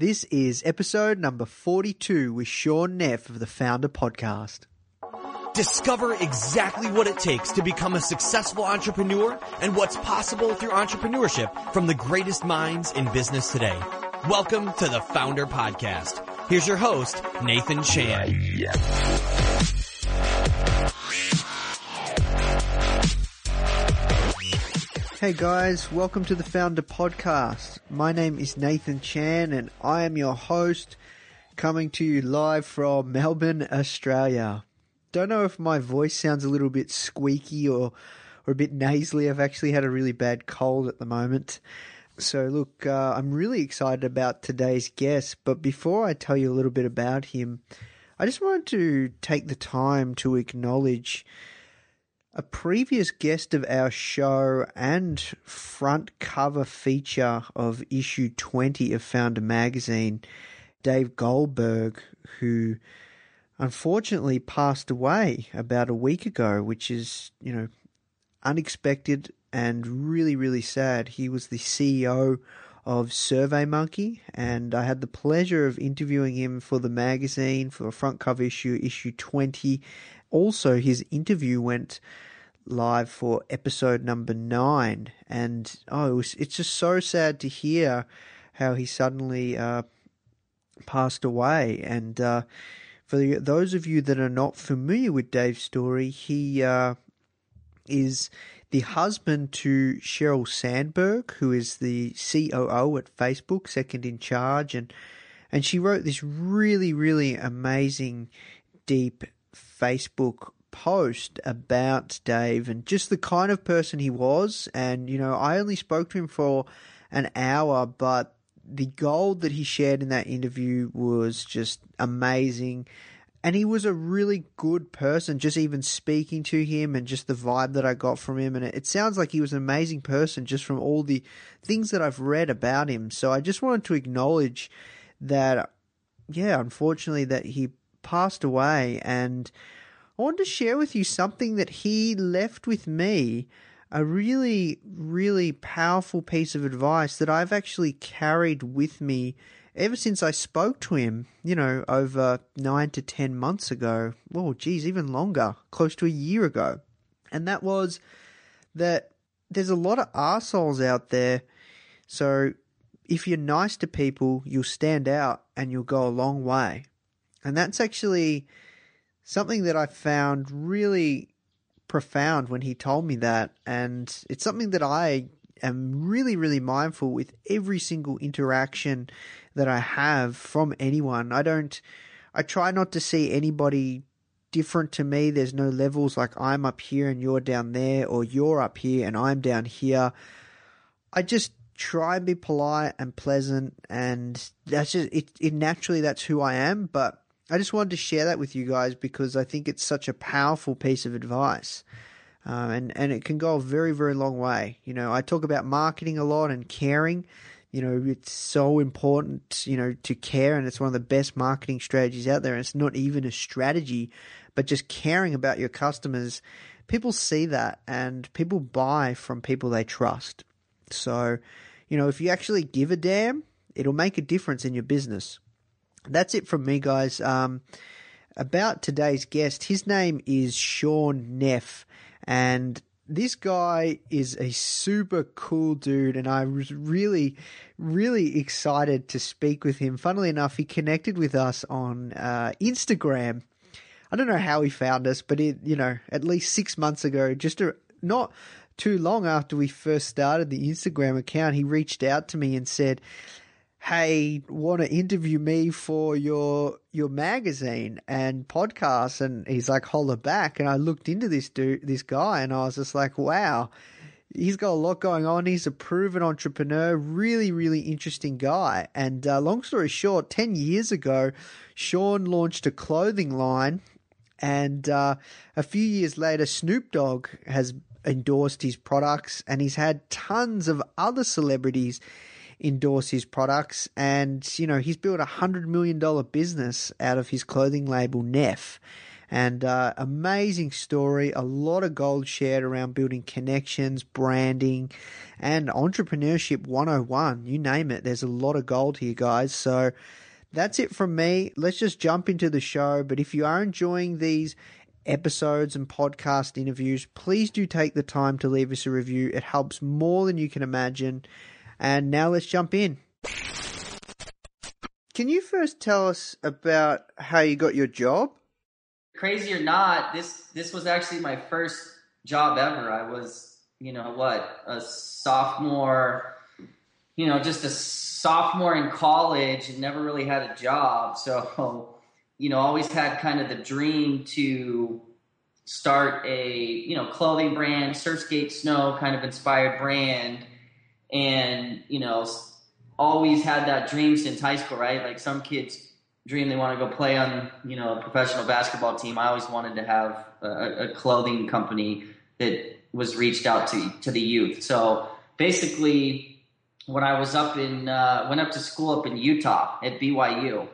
This is episode number 42 with Shaun Neff of the Foundr Podcast. Discover exactly what it takes to become a successful entrepreneur and what's possible through entrepreneurship from the greatest minds in business today. Welcome to the Foundr Podcast. Here's your host, Nathan Chan. Hey guys, welcome to the Foundr Podcast. My name is Nathan Chan and I am your host coming to you live from Melbourne, Australia. Don't know if my voice sounds a little bit squeaky or, or a bit nasally. I've actually had a really bad cold at the moment. So, look, uh, I'm really excited about today's guest. But before I tell you a little bit about him, I just wanted to take the time to acknowledge a previous guest of our show and front cover feature of issue 20 of Foundr Magazine, Dave Goldberg, who unfortunately passed away about a week ago, which is, you know, unexpected and really, really sad. He was the CEO of SurveyMonkey, and I had the pleasure of interviewing him for the magazine for a front cover issue, issue 20. Also, his interview went live for episode number nine, and oh, it was, it's just so sad to hear how he suddenly uh, passed away. And uh, for the, those of you that are not familiar with Dave's story, he uh, is the husband to Sheryl Sandberg, who is the COO at Facebook, second in charge, and and she wrote this really, really amazing, deep Facebook post about Dave and just the kind of person he was. And you know, I only spoke to him for an hour, but the gold that he shared in that interview was just amazing. And he was a really good person just even speaking to him and just the vibe that I got from him. And it, sounds like he was an amazing person just from all the things that I've read about him. So I just wanted to acknowledge that yeah unfortunately that he passed away and I wanted to share with you something that he left with me a really really powerful piece of advice that I've actually carried with me ever since I spoke to him, you know, over nine to ten months ago, oh, geez, even longer, close to a year ago. And that was that there's a lot of assholes out there. So if you're nice to people, you'll stand out and you'll go a long way. And that's actually something that I found really profound when he told me that. And it's something that I am really, really mindful with every single interaction that I have from anyone. I don't, I try not to see anybody different to me. There's no levels like I'm up here and you're down there, or you're up here and I'm down here. I just try and be polite and pleasant, and that's just it. it naturally, that's who I am. But I just wanted to share that with you guys because I think it's such a powerful piece of advice. Uh, and and it can go a very very long way. You know, I talk about marketing a lot and caring. You know, it's so important. You know, to care, and it's one of the best marketing strategies out there. And it's not even a strategy, but just caring about your customers. People see that, and people buy from people they trust. So, you know, if you actually give a damn, it'll make a difference in your business. That's it from me, guys. Um, about today's guest, his name is Shaun Neff. And this guy is a super cool dude, and I was really, really excited to speak with him. Funnily enough, he connected with us on uh, Instagram. I don't know how he found us, but it, you know, at least six months ago, just a, not too long after we first started the Instagram account, he reached out to me and said, hey, want to interview me for your your magazine and podcast? And he's like, holler back. And I looked into this dude, this guy, and I was just like, wow, he's got a lot going on. He's a proven entrepreneur, really, really interesting guy. And uh, long story short, 10 years ago, Sean launched a clothing line. And uh, a few years later, Snoop Dogg has endorsed his products, and he's had tons of other celebrities endorse his products. And, you know, he's built a $100 million business out of his clothing label, Neff. And uh, amazing story, a lot of gold shared around building connections, branding, and entrepreneurship 101. You name it, there's a lot of gold here, guys. So that's it from me. Let's just jump into the show. But if you are enjoying these episodes and podcast interviews, please do take the time to leave us a review. It helps more than you can imagine. And now let's jump in. Can you first tell us about how you got your job? crazy or not, this this was actually my first job ever. I was, you know, what a sophomore, you know, just a sophomore in college and never really had a job. So, you know, always had kind of the dream to start a you know clothing brand, Surfskate Snow kind of inspired brand, and you know, always had that dream since high school, right? Like some kids dream they want to go play on you know a professional basketball team. I always wanted to have a, a clothing company that was reached out to to the youth. So basically, when I was up in uh, went up to school up in Utah at BYU,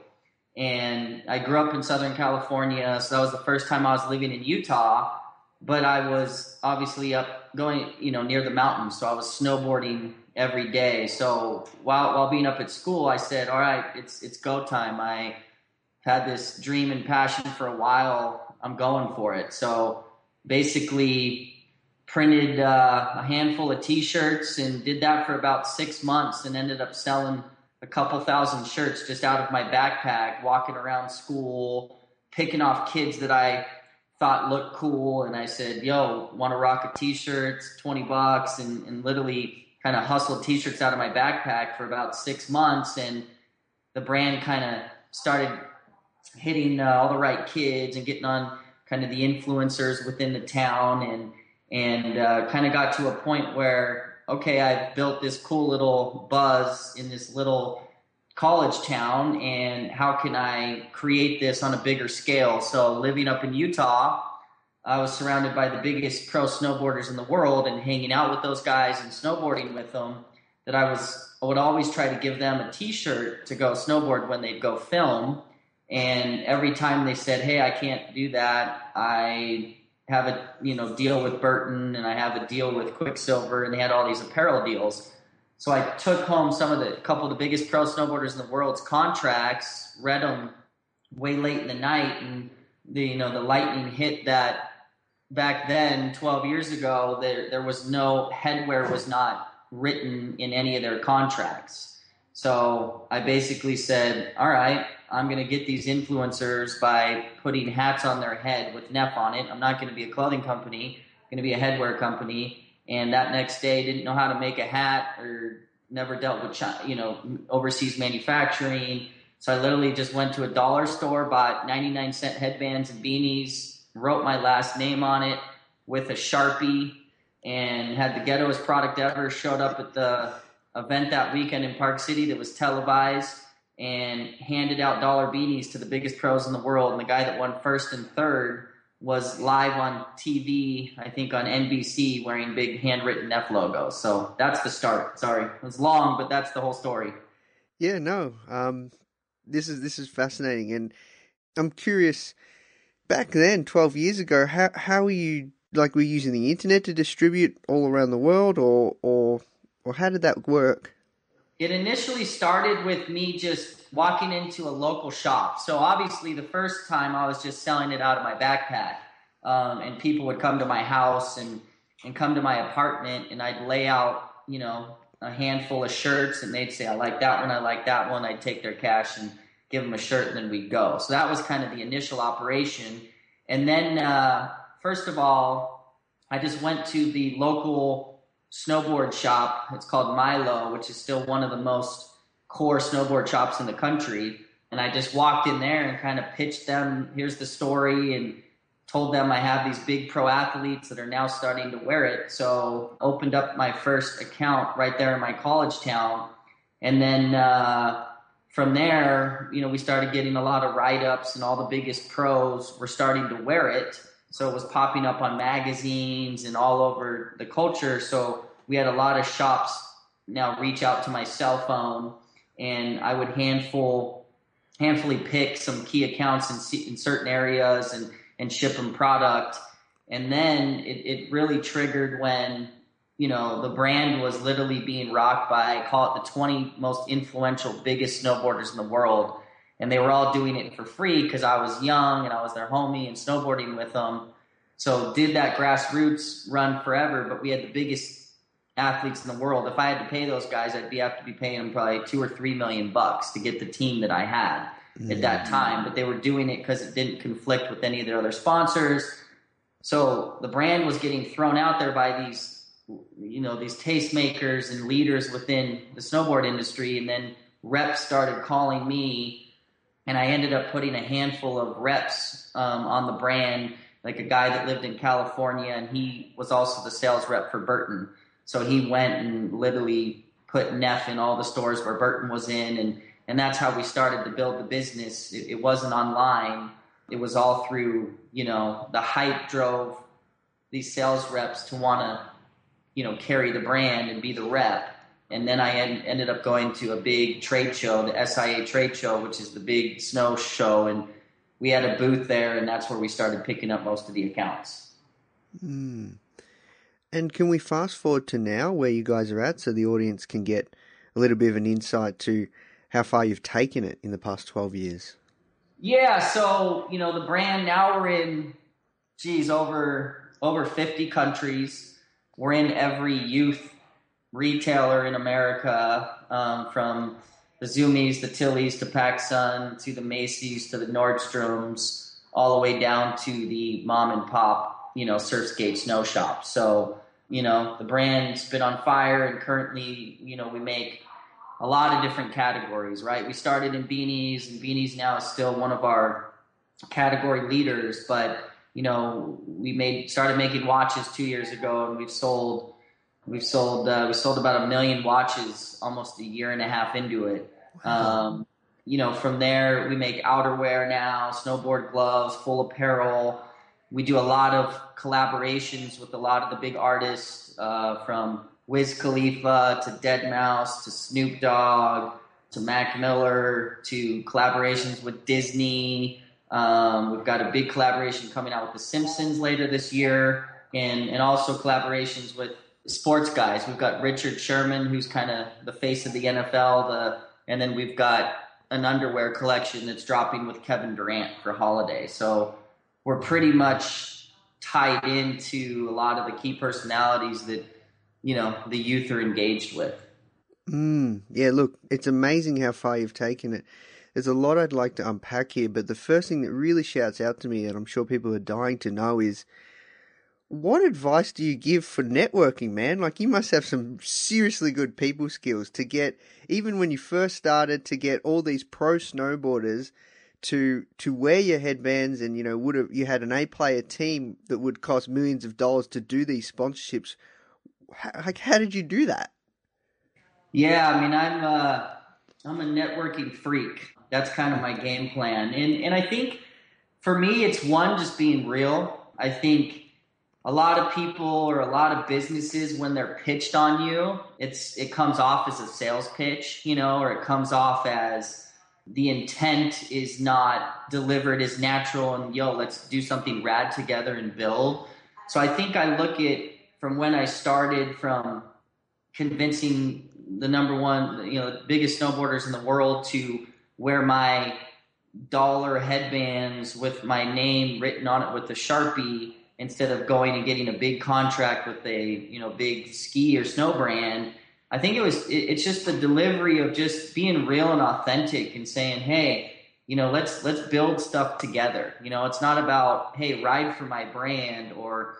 and I grew up in Southern California, so that was the first time I was living in Utah. But I was obviously up going, you know, near the mountains, so I was snowboarding every day. So while while being up at school, I said, "All right, it's it's go time." I had this dream and passion for a while. I'm going for it. So basically, printed uh, a handful of T-shirts and did that for about six months, and ended up selling a couple thousand shirts just out of my backpack, walking around school, picking off kids that I thought looked cool, and I said, "Yo, want to rock a T-shirt? Twenty bucks," and, and literally kind of hustled t-shirts out of my backpack for about six months and the brand kind of started hitting uh, all the right kids and getting on kind of the influencers within the town and and uh, kind of got to a point where okay i've built this cool little buzz in this little college town and how can i create this on a bigger scale? So living up in utah I was surrounded by the biggest pro snowboarders in the world and hanging out with those guys and snowboarding with them that I was I would always try to give them a t-shirt to go snowboard when they'd go film. And every time they said hey I can't do that. I have a you know deal with Burton and I have a deal with Quiksilver and they had all these apparel deals. So I took home some of the couple of the biggest pro snowboarders in the world's contracts read them way late in the night and the you know the lightning hit that back then, 12 years ago, there, there was no headwear was not written in any of their contracts. So I basically said, all right, I'm going to get these influencers by putting hats on their head with Neff on it. I'm not going to be a clothing company, I'm going to be a headwear company. And that next day, didn't know how to make a hat or never dealt with, you know, overseas manufacturing. So I literally just went to a dollar store, bought 99 cent headbands and beanies, wrote my last name on it with a sharpie, and had the ghettoest product ever. Showed up at the event that weekend in Park City that was televised and handed out dollar beanies to the biggest pros in the world. And the guy that won first and third was live on TV, I think on NBC, wearing big handwritten F logos. So that's the start. Sorry, it was long, but that's the whole story. Yeah, no, um, this is this is fascinating, and I'm curious back then, 12 years ago, how, how were you, like, were you using the internet to distribute all around the world, or, or, or how did that work? It initially started with me just walking into a local shop. So obviously, the first time I was just selling it out of my backpack, um, and people would come to my house and and come to my apartment, and I'd lay out, you know, a handful of shirts, and they'd say, "I like that one, I like that one." I'd take their cash and give them a shirt, and then we'd go. So that was kind of the initial operation. And then, uh, first of all, I just went to the local snowboard shop. It's called Milo, which is still one of the most core snowboard shops in the country. And I just walked in there and kind of pitched them, here's the story, and told them I have these big pro athletes that are now starting to wear it. So opened up my first account right there in my college town. And then uh, from there, you know, we started getting a lot of write ups, and all the biggest pros were starting to wear it. So it was popping up on magazines and all over the culture. So we had a lot of shops now reach out to my cell phone, and I would handful handfully pick some key accounts in, in certain areas and and ship them product. And then it, it really triggered when you know the brand was literally being rocked by I call it the 20 most influential biggest snowboarders in the world and they were all doing it for free because I was young and I was their homie and snowboarding with them. So did that grassroots run forever, but we had the biggest athletes in the world. If I had to pay those guys, I'd be have to be paying them probably two or three million bucks to get the team that I had mm-hmm. at that mm. time. But they were doing it because it didn't conflict with any of their other sponsors. So the brand was getting thrown out there by these, you know, these tastemakers and leaders within the snowboard industry, and then reps started calling me and I ended up putting a handful of reps um, on the brand, like a guy that lived in California, and he was also the sales rep for Burton. So he went and literally put Neff in all the stores where Burton was in, and and that's how we started to build the business. It, it wasn't online; it was all through you know the hype drove these sales reps to want to you know carry the brand and be the rep and then I en- ended up going to a big trade show, the SIA trade show, which is the big snow show, and we had a booth there, and that's where we started picking up most of the accounts. Mm. And can we fast forward to now, where you guys are at, so the audience can get a little bit of an insight to how far you've taken it in the past twelve years? Yeah, so you know the brand now we're in, geez, over over fifty countries. We're in every youth retailer in America, um, from the Zumiez, the Tillys, to PacSun, to the Macy's, to the Nordstroms, all the way down to the mom and pop, you know, Surfskate snow shop. So, you know, the brand's been on fire, and currently, you know, we make a lot of different categories, right? We started in beanies, and beanies now is still one of our category leaders, but you know, we made started making watches two years ago, and we've sold We've sold uh, we sold about a million watches almost a year and a half into it. Wow. Um, you know, from there we make outerwear now, snowboard gloves, full apparel. We do a lot of collaborations with a lot of the big artists, uh, from Wiz Khalifa to Deadmau5 to Snoop Dogg to Mac Miller to collaborations with Disney. Um, we've got a big collaboration coming out with The Simpsons later this year, and and also collaborations with sports guys. We've got Richard Sherman, who's kind of the face of the NFL, the and then we've got an underwear collection that's dropping with Kevin Durant for holiday. So we're pretty much tied into a lot of the key personalities that you know the youth are engaged with. Mm, yeah, look, it's amazing how far you've taken it. There's a lot I'd like to unpack here, but the first thing that really shouts out to me, and I'm sure people are dying to know, is what advice do you give for networking, man? Like you must have some seriously good people skills to get even when you first started to get all these pro snowboarders to to wear your headbands and you know would have you had an A player team that would cost millions of dollars to do these sponsorships. Like how did you do that? Yeah, I mean I'm uh I'm a networking freak. That's kind of my game plan. And and I think for me it's one just being real. I think a lot of people or a lot of businesses when they're pitched on you it's it comes off as a sales pitch you know or it comes off as the intent is not delivered as natural and yo let's do something rad together and build so i think i look at from when i started from convincing the number one you know biggest snowboarders in the world to wear my dollar headbands with my name written on it with a sharpie instead of going and getting a big contract with a you know big ski or snow brand i think it was it, it's just the delivery of just being real and authentic and saying hey you know let's let's build stuff together. You know it's not about hey ride for my brand or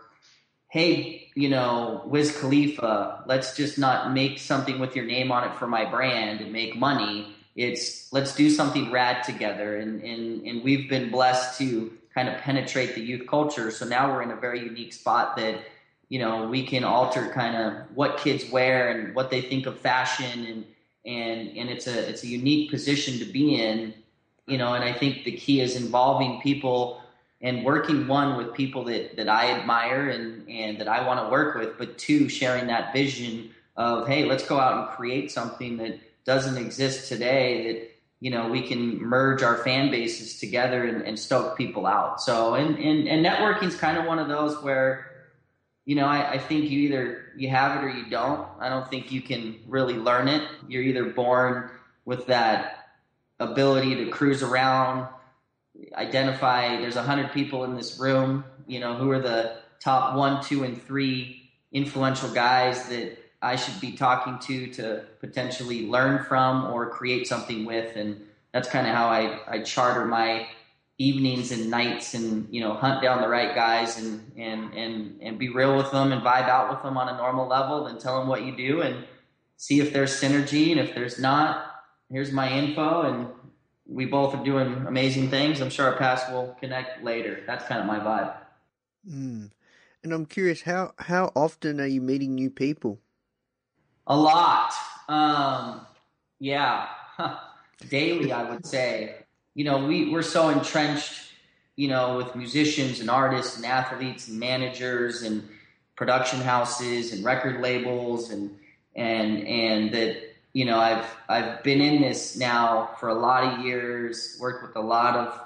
hey you know wiz khalifa let's just not make something with your name on it for my brand and make money it's let's do something rad together. And, and, and we've been blessed to kind of penetrate the youth culture. So now we're in a very unique spot that, you know, we can alter kind of what kids wear and what they think of fashion. And, and, and it's a, it's a unique position to be in, you know, and I think the key is involving people and working one with people that, that I admire and, and that I want to work with, but two, sharing that vision of, hey, let's go out and create something that doesn't exist today that you know we can merge our fan bases together and, and stoke people out. So and, and, and networking is kind of one of those where you know I, I think you either you have it or you don't. I don't think you can really learn it. You're either born with that ability to cruise around identify there's a hundred people in this room you know who are the top one two and three influential guys that I should be talking to to potentially learn from or create something with. And that's kind of how I, I charter my evenings and nights and, you know, hunt down the right guys and, and, and, and be real with them and vibe out with them on a normal level, then tell them what you do and see if there's synergy. And if there's not, here's my info. And we both are doing amazing things. I'm sure our paths will connect later. That's kind of my vibe. Mm. And I'm curious, how, how often are you meeting new people? A lot. Um, yeah. Daily, I would say. You know, we, we're so entrenched, you know, with musicians and artists and athletes and managers and production houses and record labels and and and that you know I've I've been in this now for a lot of years, worked with a lot of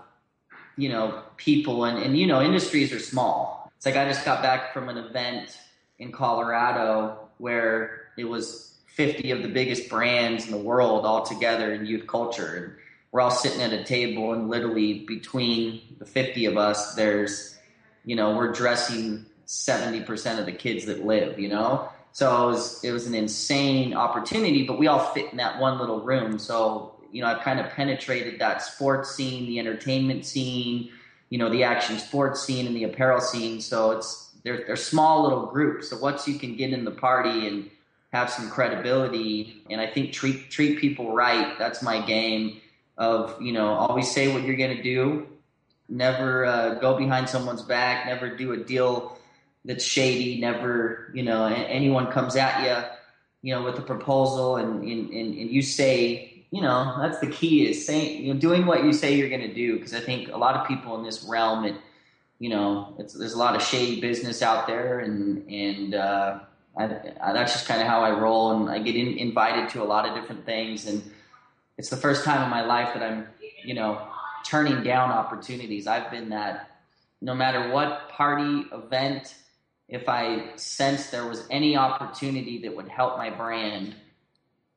you know people and and you know industries are small. It's like I just got back from an event in Colorado where it was 50 of the biggest brands in the world all together in youth culture. And we're all sitting at a table, and literally between the 50 of us, there's, you know, we're dressing 70% of the kids that live, you know? So it was, it was an insane opportunity, but we all fit in that one little room. So, you know, I've kind of penetrated that sports scene, the entertainment scene, you know, the action sports scene and the apparel scene. So it's, they're, they're small little groups. So once you can get in the party and, have some credibility, and I think treat treat people right. That's my game. Of you know, always say what you're going to do. Never uh, go behind someone's back. Never do a deal that's shady. Never you know anyone comes at you, you know, with a proposal, and and, and, and you say. You know that's the key is saying you know doing what you say you're going to do because I think a lot of people in this realm it you know there's a lot of shady business out there and and uh, I, I, that's just kind of how I roll, and I get in, invited to a lot of different things, and it's the first time in my life that I'm, you know, turning down opportunities. I've been that, no matter what party event, if I sense there was any opportunity that would help my brand,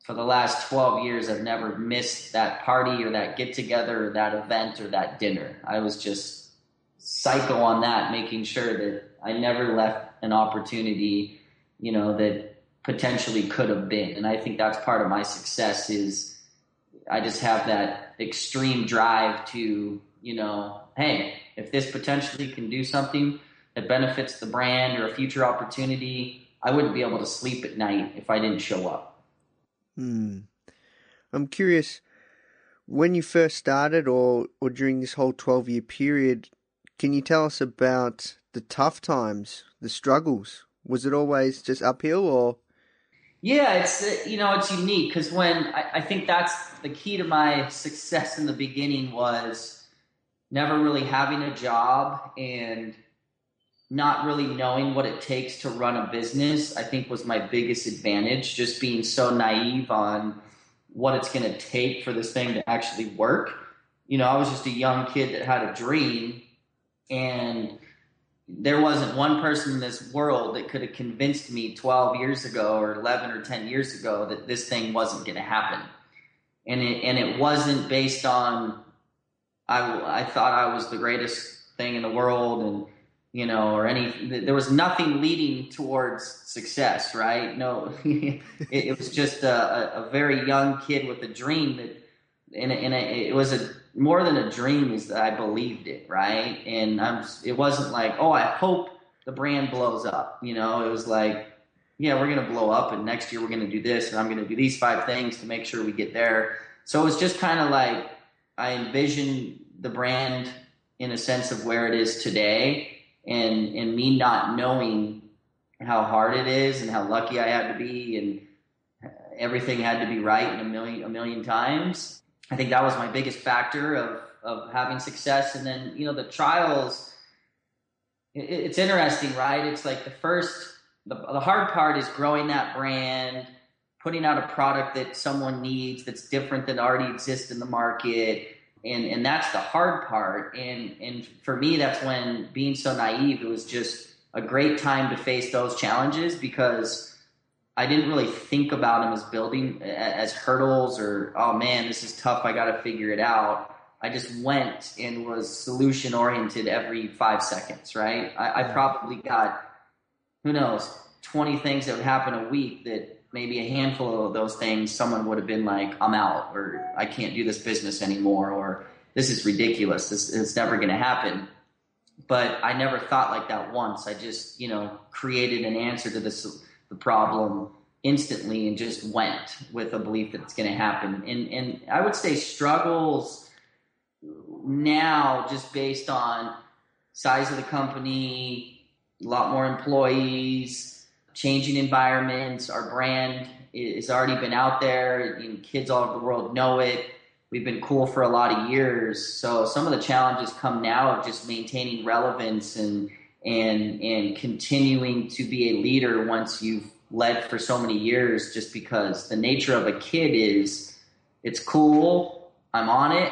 for the last 12 years, I've never missed that party or that get together or that event or that dinner. I was just psycho on that, making sure that I never left an opportunity you know, that potentially could have been. And I think that's part of my success is I just have that extreme drive to, you know, hey, if this potentially can do something that benefits the brand or a future opportunity, I wouldn't be able to sleep at night if I didn't show up. Hmm. I'm curious, when you first started or, or during this whole 12 year period, can you tell us about the tough times, the struggles? Was it always just uphill or? Yeah, it's uh, you know it's unique because when I, I think that's the key to my success in the beginning was never really having a job and not really knowing what it takes to run a business. I think was my biggest advantage. Just being so naive on what it's going to take for this thing to actually work. You know, I was just a young kid that had a dream and there wasn't one person in this world that could have convinced me 12 years ago or 11 or 10 years ago that this thing wasn't going to happen. And it, and it wasn't based on, I, I thought I was the greatest thing in the world and, you know, or any, there was nothing leading towards success, right? No, it, it, was just a, a, very young kid with a dream that, and, and it was a, more than a dream is that I believed it, right? And I'm, it wasn't like, oh, I hope the brand blows up. You know, it was like, yeah, we're to blow up and next year we're to do this and I'm to do these five things to make sure we get there. So it was just kind of like I envisioned the brand in a sense of where it is today, and and me not knowing how hard it is and how lucky I had to be, and everything had to be right in a million a million times. I think that was my biggest factor of of having success, and then you know the trials. It, it's interesting, right? It's like the first the, the hard part is growing that brand putting out a product that someone needs that's different than already exists in the market and and that's the hard part and and for me that's when being so naive it was just a great time to face those challenges because I didn't really think about them as building as hurdles or oh man this is tough I got to figure it out I just went and was solution oriented every five seconds right I, I probably got who knows 20 things that would happen a week that maybe a handful of those things, someone would have been like, I'm out, or I can't do this business anymore, or this is ridiculous. This is never going to happen. But I never thought like that once. I just, you know, created an answer to this the problem instantly and just went with a belief that it's going to happen. And and I would say struggles now just based on size of the company, a lot more employees, changing environments. Our brand has already been out there. Know, kids all over the world know it. We've been cool for a lot of years. So some of the challenges come now of just maintaining relevance and and and continuing to be a leader once you've led for so many years. Just because the nature of a kid is, it's cool. I'm on it,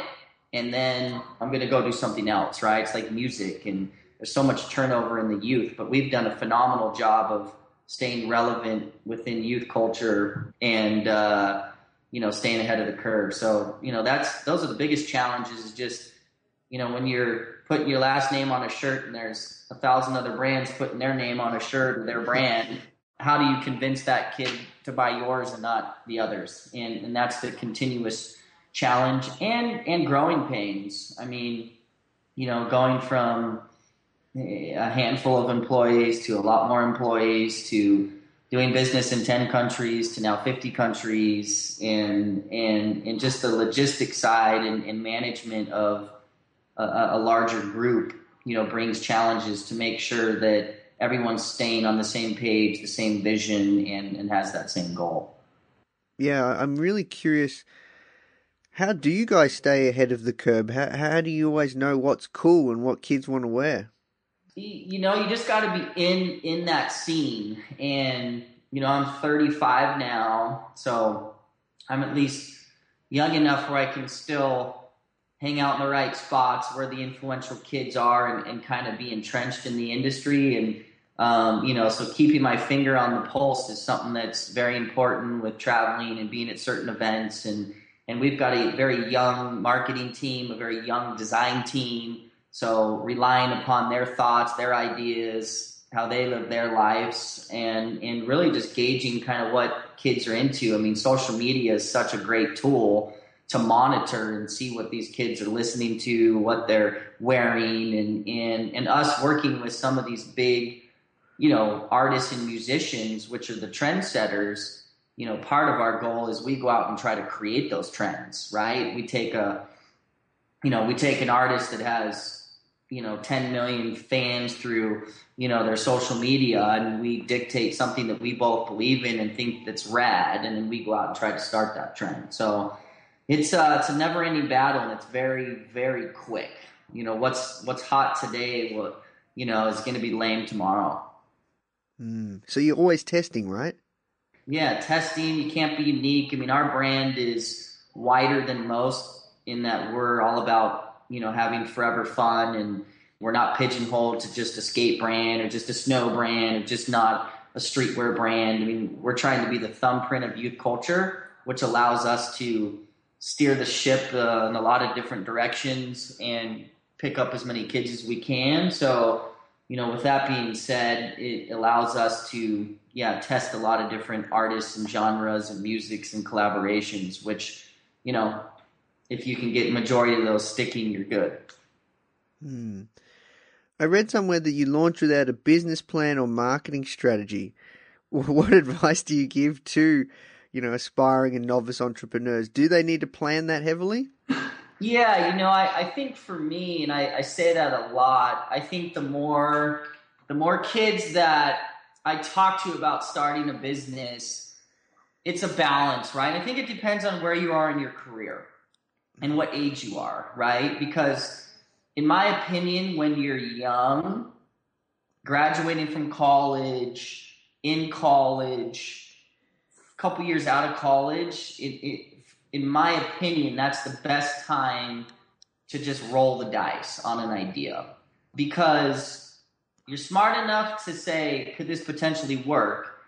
and then I'm going to go do something else. Right? It's like music and. There's so much turnover in the youth, but we've done a phenomenal job of staying relevant within youth culture and uh, you know staying ahead of the curve. So you know that's those are the biggest challenges. Is just you know when you're putting your last name on a shirt and there's a thousand other brands putting their name on a shirt or their brand. How do you convince that kid to buy yours and not the others? And and that's the continuous challenge and and growing pains. I mean, you know, going from a handful of employees to a lot more employees to doing business in 10 countries to now 50 countries and and and just the logistic side and, and management of a, a, larger group you know brings challenges to make sure that everyone's staying on the same page the same vision and, and has that same goal yeah i'm really curious how do you guys stay ahead of the curve how, how do you always know what's cool and what kids want to wear you know, you just got to be in in that scene. And you know, I'm 35 now, so I'm at least young enough where I can still hang out in the right spots where the influential kids are and, and kind of be entrenched in the industry. And um, you know, so keeping my finger on the pulse is something that's very important with traveling and being at certain events. And and we've got a very young marketing team, a very young design team so relying upon their thoughts, their ideas, how they live their lives, and and really just gauging kind of what kids are into. I mean, social media is such a great tool to monitor and see what these kids are listening to, what they're wearing, and and and us working with some of these big, you know, artists and musicians, which are the trendsetters. You know, part of our goal is we go out and try to create those trends, right? We take a, you know, we take an artist that has you know 10 million fans through you know their social media and we dictate something that we both believe in and think that's rad and then we go out and try to start that trend so it's uh it's a never ending battle and it's very very quick. You know what's what's hot today what you know is going to be lame tomorrow. Mm. so you're always testing right? Yeah testing. You can't be unique. I mean our brand is wider than most in that we're all about you know, having forever fun and we're not pigeonholed to just a skate brand or just a snow brand or just not a streetwear brand. I mean, we're trying to be the thumbprint of youth culture, which allows us to steer the ship uh, in a lot of different directions and pick up as many kids as we can. So, you know, with that being said, it allows us to, yeah, test a lot of different artists and genres and musics and collaborations, which, you know, if you can get majority of those sticking, you're good. Hmm. I read somewhere that you launched without a business plan or marketing strategy. What advice do you give to you know, aspiring and novice entrepreneurs? Do they need to plan that heavily? Yeah, you know, I, I think for me, and I, I say that a lot. I think the more the more kids that I talk to about starting a business, it's a balance, right? I think it depends on where you are in your career and what age you are, right? Because in my opinion, when you're young, graduating from college, in college, couple years out of college, it, it in my opinion, that's the best time to just roll the dice on an idea because you're smart enough to say, could this potentially work?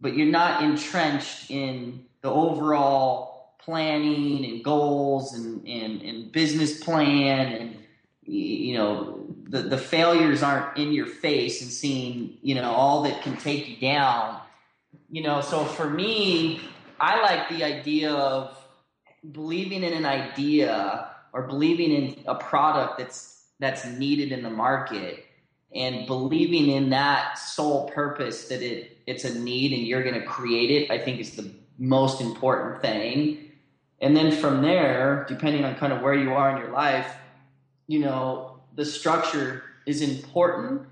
But you're not entrenched in the overall planning and goals and, and, and business plan and you know the, the failures aren't in your face and seeing you know all that can take you down you know so for me I like the idea of believing in an idea or believing in a product that's that's needed in the market and believing in that sole purpose that it it's a need and you're going to create it i think is the most important thing. And then from there depending on kind of where you are in your life you know the structure is important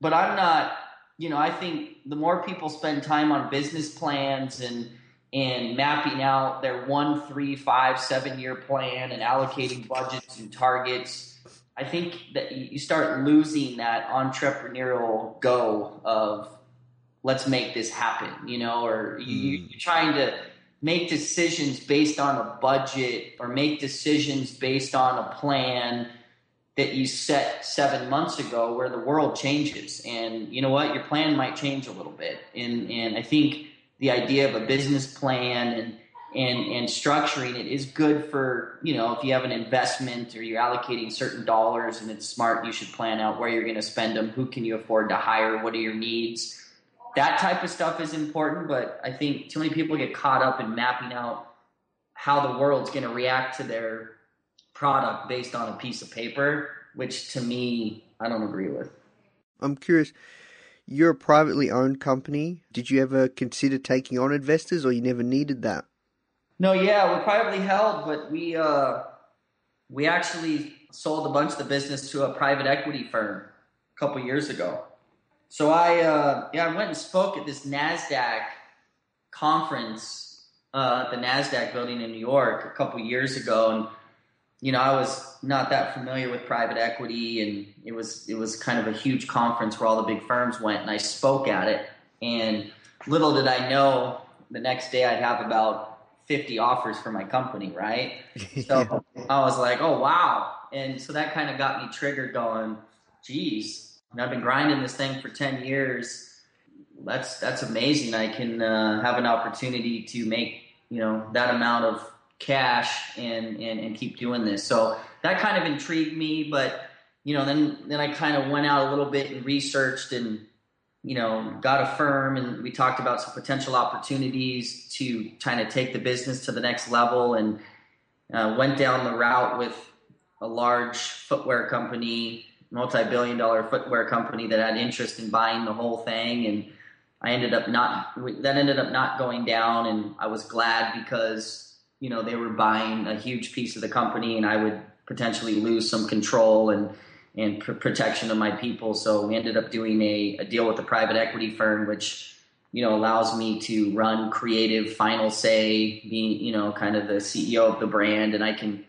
but i'm not you know i think the more people spend time on business plans and and mapping out their one, three, five, seven year plan and allocating budgets and targets, I think that you start losing that entrepreneurial go of let's make this happen, you know, or you, mm. you're trying to make decisions based on a budget or make decisions based on a plan that you set seven months ago where the world changes. And you know what? Your plan might change a little bit. And and i think the idea of a business plan and and and structuring it is good for you know if you have an investment or you're allocating certain dollars and it's smart you should plan out where you're going to spend them who can you afford to hire what are your needs. That type of stuff is important but i think too many people get caught up in mapping out how the world's going to react to their product based on a piece of paper which to me i don't agree with i'm curious you're a privately owned company. Did you ever consider taking on investors, or you never needed that? No, yeah, we're privately held, but we uh, we actually sold a bunch of the business to a private equity firm a couple years ago. So I uh, yeah, I went and spoke at this Nasdaq conference uh, at the Nasdaq building in New York a couple years ago, and you know, I was not that familiar with private equity, and it was it was kind of a huge conference where all the big firms went, and I spoke at it. And little did I know, the next day I'd have about fifty offers for my company, right? So I was like, oh wow, and so that kind of got me triggered, going, geez, I've been grinding this thing for ten years. That's that's amazing. I can uh, have an opportunity to make you know that amount of cash and, and, and keep doing this. So that kind of intrigued me, but you know, then, then I kind of went out a little bit and researched and, you know, got a firm and we talked about some potential opportunities to kind of take the business to the next level and uh, went down the route with a large footwear company, multi-billion dollar footwear company that had interest in buying the whole thing. And I ended up not, that ended up not going down. And I was glad because you know they were buying a huge piece of the company and I would potentially lose some control and and pr- protection of my people. So we ended up doing a, a deal with a private equity firm, which you know allows me to run creative, final say, being you know kind of the CEO of the brand, and I can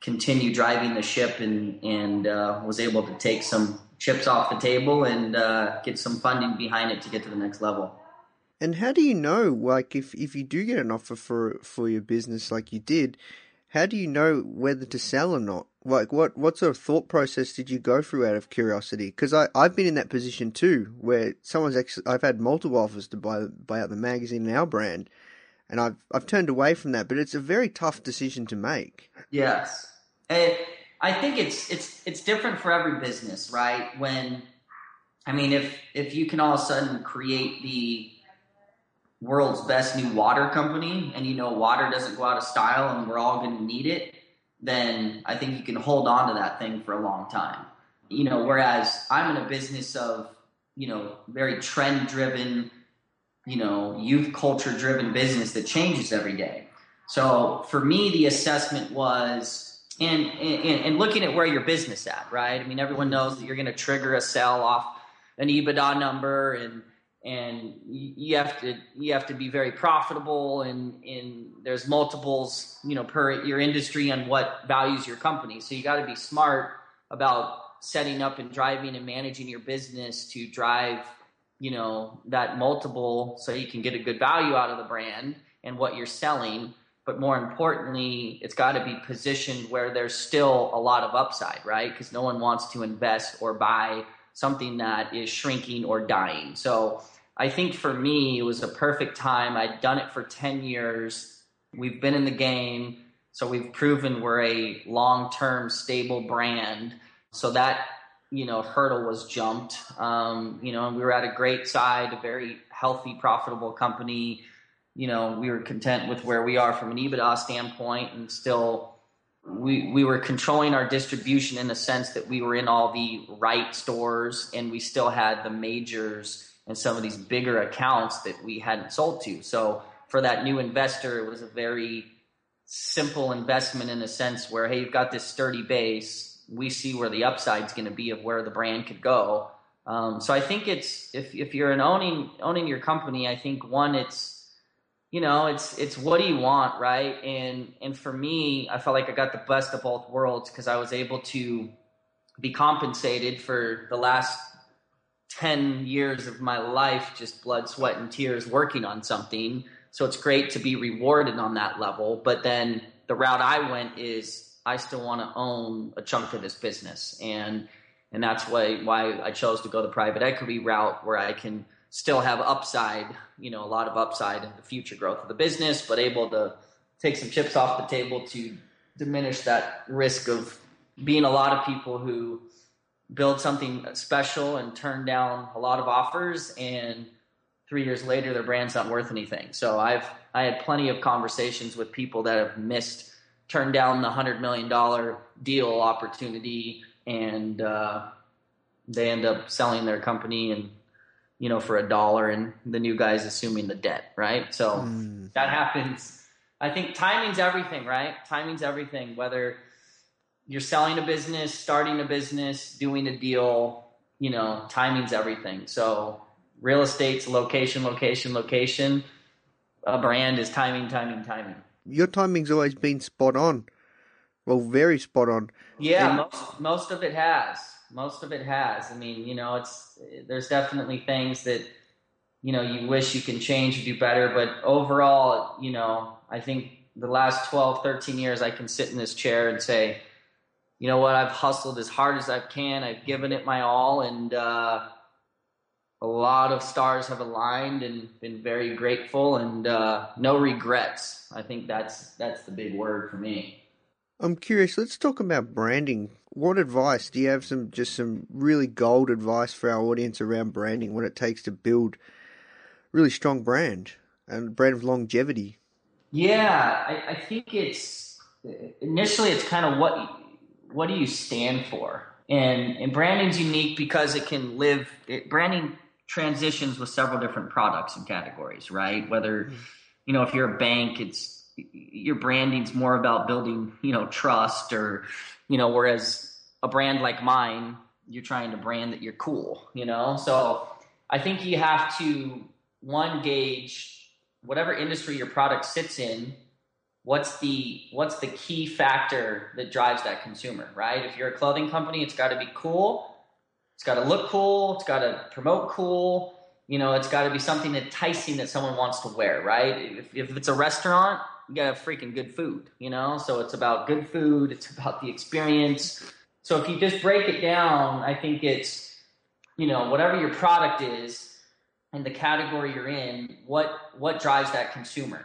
continue driving the ship and and uh, was able to take some chips off the table and uh, get some funding behind it to get to the next level. And how do you know, like, if, if you do get an offer for for your business, like you did, how do you know whether to sell or not? Like, what what sort of thought process did you go through out of curiosity? Because I I've been in that position too, where someone's actually I've had multiple offers to buy buy out the magazine and our brand, and I've I've turned away from that. But it's a very tough decision to make. Yes, and I think it's it's it's different for every business, right? When I mean, if if you can all of a sudden create the world's best new water company and you know water doesn't go out of style and we're all going to need it, then I think you can hold on to that thing for a long time. You know, whereas I'm in a business of, you know, very trend driven, you know, youth culture driven business that changes every day. So for me, the assessment was, and, and, and looking at where your business at, right? I mean, everyone knows that you're going to trigger a sell off an EBITDA number and, and you have to you have to be very profitable and and there's multiples you know per your industry on what values your company. So you got to be smart about setting up and driving and managing your business to drive you know that multiple so you can get a good value out of the brand and what you're selling. But more importantly it's got to be positioned where there's still a lot of upside right? Because no one wants to invest or buy something that is shrinking or dying. So i think for me it was a perfect time. I'd done it for 10 years. We've been in the game. So we've proven we're a long-term stable brand. So that you know hurdle was jumped. Um, you know, and we were at a great side, a very healthy, profitable company. You know, we were content with where we are from an EBITDA standpoint, and still we we were controlling our distribution in the sense that we were in all the right stores, and we still had the majors and some of these bigger accounts that we hadn't sold to. So for that new investor, it was a very simple investment in a sense where hey, you've got this sturdy base we see where the upside is going to be of where the brand could go. Um, so I think it's if if you're an owning owning your company, I think one it's you know it's it's what do you want right? And and for me i felt like i got the best of both worlds because i was able to be compensated for the last 10 years of my life just blood sweat and tears working on something. So it's great to be rewarded on that level. But then the route i went is I still want to own a chunk of this business, and and that's why why I chose to go the private equity route, where I can still have upside, you know, a lot of upside in the future growth of the business, but able to take some chips off the table to diminish that risk of being a lot of people who build something special and turn down a lot of offers and three years later their brand's not worth anything. So i've i had plenty of conversations with people that have missed turned down the hundred million dollar deal opportunity, and uh, they end up selling their company and you know for a dollar, and the new guy's assuming the debt, right? So mm. that happens. I think timing's everything, right? Timing's everything. Whether you're selling a business, starting a business, doing a deal, you know, timing's everything. So real estate's location, location, location. A brand is timing, timing, timing your timing's always been spot on. Well, very spot on. Yeah, and- most most of it has. Most of it has. I mean, you know, it's there's definitely things that you know you wish you can change or do better, but overall, you know, I think the last 12, 13 years I can sit in this chair and say, you know what, I've hustled as hard as I can. I've given it my all and uh a lot of stars have aligned and been very grateful and uh, no regrets. I think that's that's the big word for me. I'm curious. Let's talk about branding. What advice do you have? Some just some really gold advice for our audience around branding. What it takes to build really strong brand and brand of longevity. Yeah, I, I think it's initially it's kind of what what do you stand for, and and branding's unique because it can live. It, branding transitions with several different products and categories, right? Whether, mm-hmm. you know, if you're a bank, it's your branding's more about building, you know, trust or, you know, whereas a brand like mine, you're trying to brand that you're cool, you know? So I think you have to one gauge whatever industry your product sits in, what's the what's the key factor that drives that consumer, right? If you're a clothing company, it's got to be cool it's got to look cool. It's got to promote cool. You know, it's got to be something enticing that someone wants to wear, right? If, if it's a restaurant, you got have freaking good food, you know? So it's about good food. It's about the experience. So if you just break it down, I think it's, you know, whatever your product is and the category you're in, what, what drives that consumer?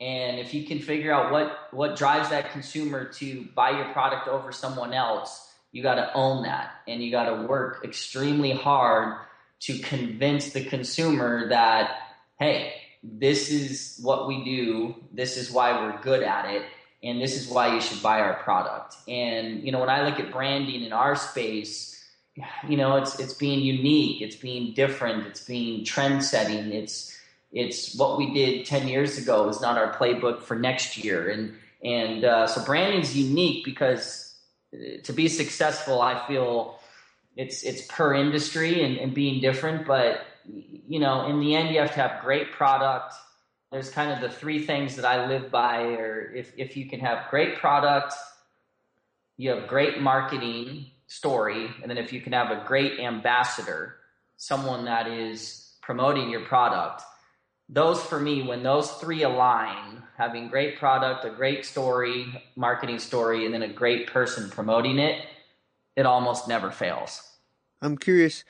And if you can figure out what, what drives that consumer to buy your product over someone else, you got to own that and you got to work extremely hard to convince the consumer that, hey, this is what we do, this is why we're good at it, and this is why you should buy our product. And you know, when I look at branding in our space, you know, it's it's being unique, it's being different, it's being trend setting, it's it's what we did 10 years ago is not our playbook for next year. And, and uh, so branding is unique because uh, to be successful, I feel it's, it's per industry and, and being different. But, you know, in the end, you have to have great product. There's kind of the three things that I live by, or if, if you can have great product, you have great marketing story, and then if you can have a great ambassador, someone that is promoting your product, those for me, when those three align, having great product, a great story, marketing story, and then a great person promoting it, it almost never fails. I'm curious,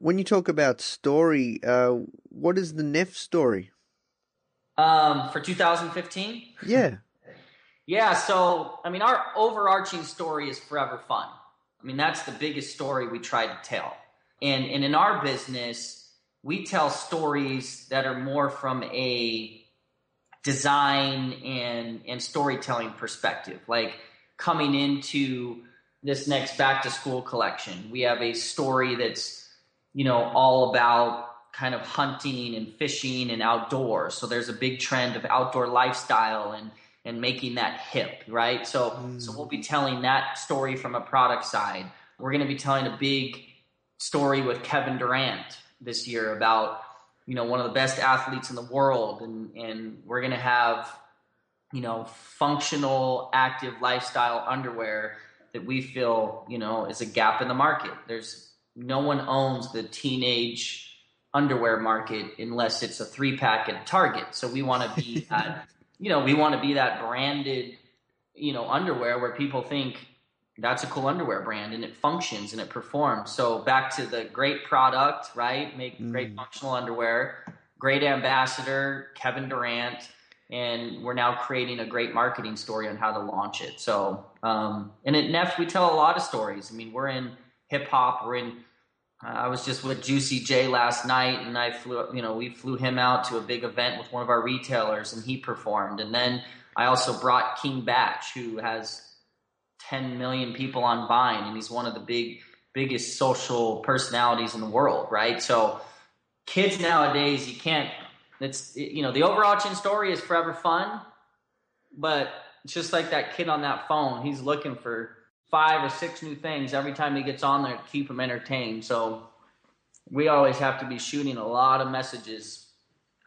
when you talk about story, uh, what is the Neff story? Um, for 2015? Yeah. yeah, so, I mean, our overarching story is forever fun. I mean, that's the biggest story we try to tell. And, and in our business, we tell stories that are more from a design and, and storytelling perspective. Like coming into this next back to school collection, we have a story that's, you know, all about kind of hunting and fishing and outdoors. So there's a big trend of outdoor lifestyle and and making that hip, right? So mm. so we'll be telling that story from a product side. We're going to be telling a big story with Kevin Durant this year about you know one of the best athletes in the world and and we're going to have you know functional active lifestyle underwear that we feel you know is a gap in the market there's no one owns the teenage underwear market unless it's a three pack at target so we want to be that you know we want to be that branded you know underwear where people think that's a cool underwear brand and it functions and it performs. So back to the great product, right? Make mm. great functional underwear, great ambassador, Kevin Durant, and we're now creating a great marketing story on how to launch it. So, um, and at Neff, we tell a lot of stories. I mean, we're in hip hop, we're in, Uh, I was just with Juicy J last night and I flew, you know, we flew him out to a big event with one of our retailers and he performed. And then I also brought King Bach, who has 10 million people on Vine, and he's one of the big, biggest social personalities in the world, right? So, kids nowadays, you can't. It's you know the overarching story is forever fun, but just like that kid on that phone. He's looking for five or six new things every time he gets on there to keep him entertained. So we always have to be shooting a lot of messages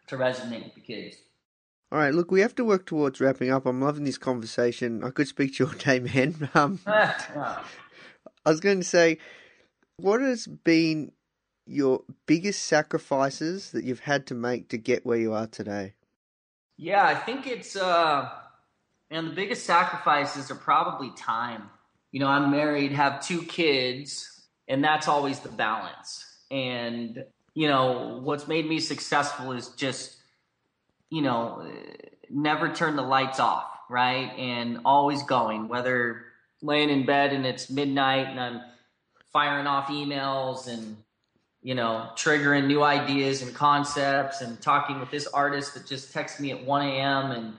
to resonate with the kids. All right, look, we have to work towards wrapping up. I'm loving this conversation. I could speak to you all day, man. Um, I was going to say, what has been your biggest sacrifices that you've had to make to get where you are today? Yeah, I think it's, uh, and the biggest sacrifices are probably time. You know, I'm married, have two kids, and that's always the balance. And, you know, what's made me successful is just you know, never turn the lights off, right? And always going, whether laying in bed and it's midnight and I'm firing off emails and, you know, triggering new ideas and concepts and talking with this artist that just texts me at 1 a.m. and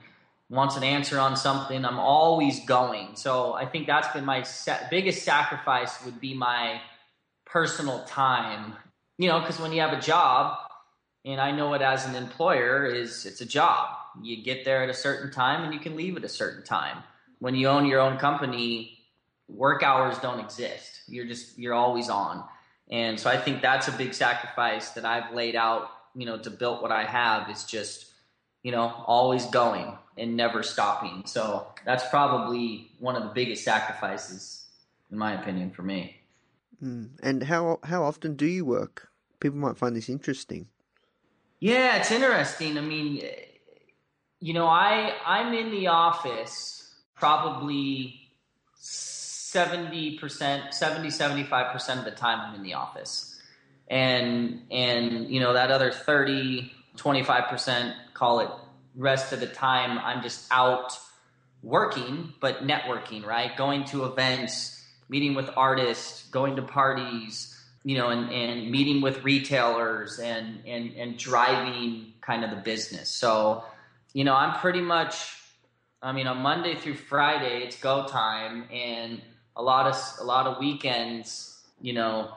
wants an answer on something. I'm always going. So I think that's been my sa- biggest sacrifice would be my personal time. You know, because when you have a job, and I know it as an employer is it's a job. You get there at a certain time and you can leave at a certain time. When you own your own company, work hours don't exist. You're just you're always on. And so I think that's a big sacrifice that I've laid out, you know, to build what I have is just, you know, always going and never stopping. So that's probably one of the biggest sacrifices in my opinion for me. Mm. And how how often do you work? People might find this interesting. Yeah, it's interesting. I mean, you know, I I'm in the office probably 70%, 70 75% of the time I'm in the office. And and you know, that other 30 25% call it rest of the time I'm just out working but networking, right? Going to events, meeting with artists, going to parties, you know, and, and meeting with retailers and, and, and driving kind of the business. So, you know, I'm pretty much, I mean, on Monday through Friday, it's go time and a lot of, a lot of weekends, you know,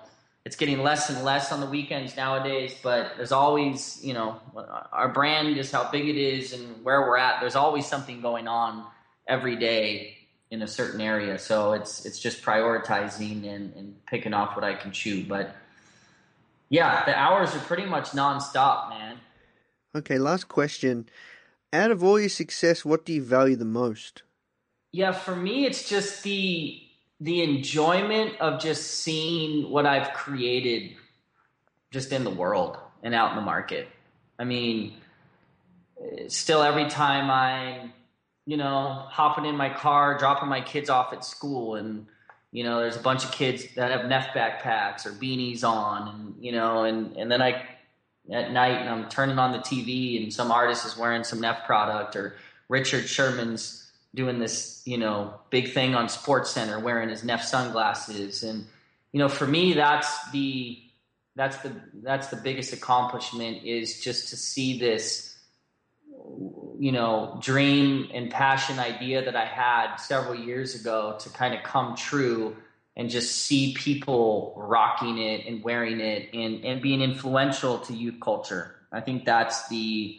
it's getting less and less on the weekends nowadays, but there's always, you know, our brand is how big it is and where we're at. There's always something going on every day in a certain area. So it's it's just prioritizing and, and picking off what I can chew. But yeah, the hours are pretty much nonstop, man. Okay, last question. Out of all your success, what do you value the most? Yeah, for me, it's just the the enjoyment of just seeing what I've created just in the world and out in the market. I mean, still every time I'm, you know, hopping in my car, dropping my kids off at school and you know, there's a bunch of kids that have Neff backpacks or beanies on and you know, and and then I at night and I'm turning on the TV and some artist is wearing some Neff product or Richard Sherman's doing this, you know, big thing on SportsCenter wearing his Neff sunglasses. And, you know, for me, that's the, that's the, that's the biggest accomplishment is just to see this, you know, dream and passion idea that I had several years ago to kind of come true and just see people rocking it and wearing it and, and being influential to youth culture. I think that's the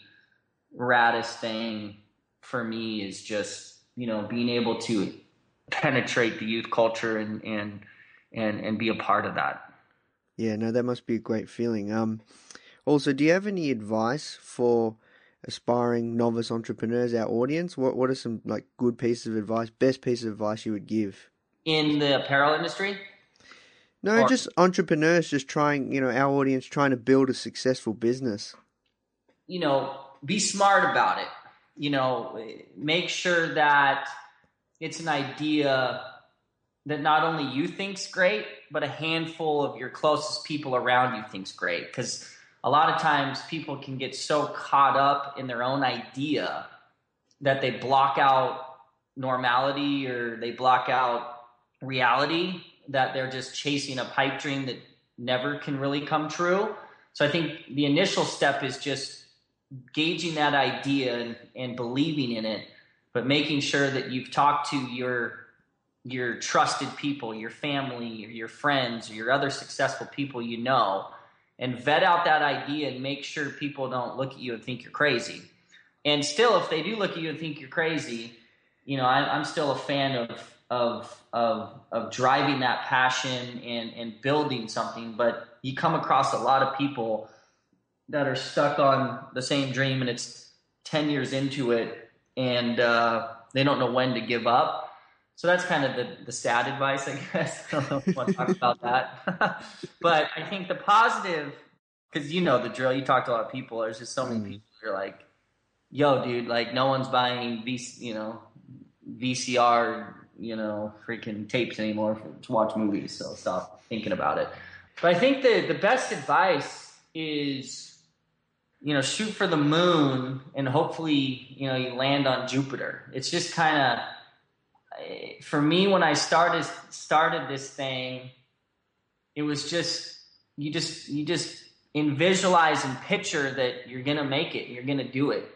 raddest thing for me is just you know being able to penetrate the youth culture and and and and be a part of that. Yeah, no, that must be a great feeling. Um, also, do you have any advice for aspiring novice entrepreneurs, our audience? What what are some like good pieces of advice, best piece of advice you would give in the apparel industry? No, or, just entrepreneurs just trying, you know, our audience trying to build a successful business. You know, be smart about it you know, make sure that it's an idea that not only you think's great, but a handful of your closest people around you think's great. Because a lot of times people can get so caught up in their own idea that they block out normality or they block out reality that they're just chasing a pipe dream that never can really come true. So I think the initial step is just gauging that idea and, and believing in it, but making sure that you've talked to your your trusted people, your family, your friends, your other successful people you know, and vet out that idea and make sure people don't look at you and think you're crazy. And still, if they do look at you and think you're crazy, you know, I, I'm still a fan of of of of driving that passion and and building something. But you come across a lot of people that are stuck on the same dream and it's 10 years into it and uh, they don't know when to give up. So that's kind of the, the sad advice, I guess. I don't know if you want to talk about that. but I think the positive, because you know the drill, you talk to a lot of people, there's just so many mm-hmm. people who are like, yo, dude, like no one's buying, v- you know, VCR, you know, freaking tapes anymore to watch movies. So stop thinking about it. But I think the, the best advice is you know, shoot for the moon and hopefully, you know, you land on Jupiter. It's just kind of eh, for me when I started started this thing, it was just you just you just in visualize and picture that you're gonna make it, you're gonna do it,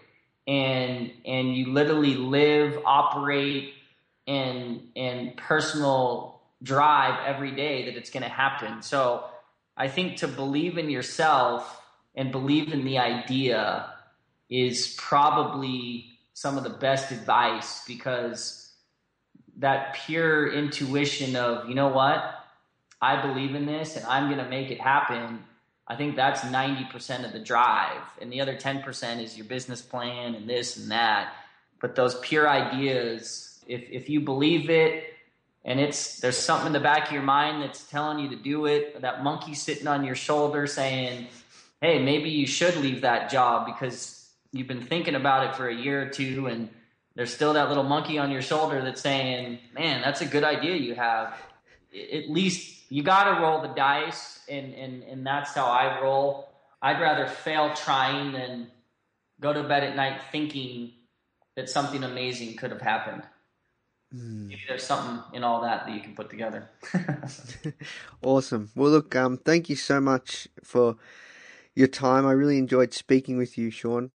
and and you literally live, operate, and and personal drive every day that it's gonna happen. So I think to believe in yourself and believe in the idea is probably some of the best advice because that pure intuition of, you know what, I believe in this and I'm going to make it happen. I think that's 90% of the drive. And the other 10% is your business plan and this and that. But those pure ideas, if, if you believe it and it's there's something in the back of your mind that's telling you to do it, that monkey sitting on your shoulder saying, hey, maybe you should leave that job because you've been thinking about it for a year or two and there's still that little monkey on your shoulder that's saying, man, that's a good idea you have. At least you got to roll the dice, and, and, and that's how I roll. I'd rather fail trying than go to bed at night thinking that something amazing could have happened. Mm. Maybe there's something in all that that you can put together. awesome. Well, look, um, thank you so much for your time. I really enjoyed speaking with you, Shaun.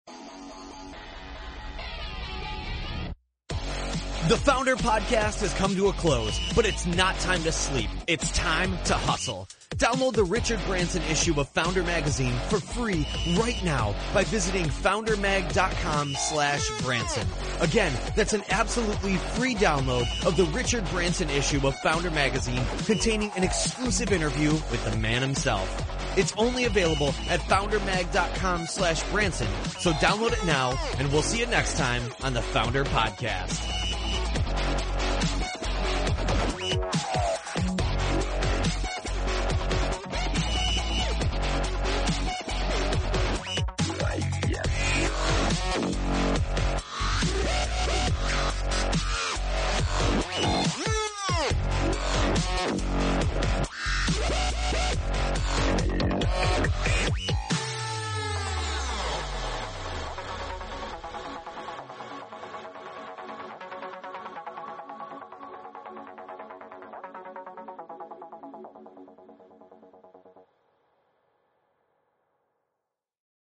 The Foundr Podcast has come to a close, but it's not time to sleep. It's time to hustle. Download the Richard Branson issue of Foundr Magazine for free right now by visiting foundrmag.com slash Branson. Again, that's an absolutely free download of the Richard Branson issue of Foundr Magazine containing an exclusive interview with the man himself. It's only available at foundrmag.com slash Branson. So download it now and we'll see you next time on the Foundr Podcast.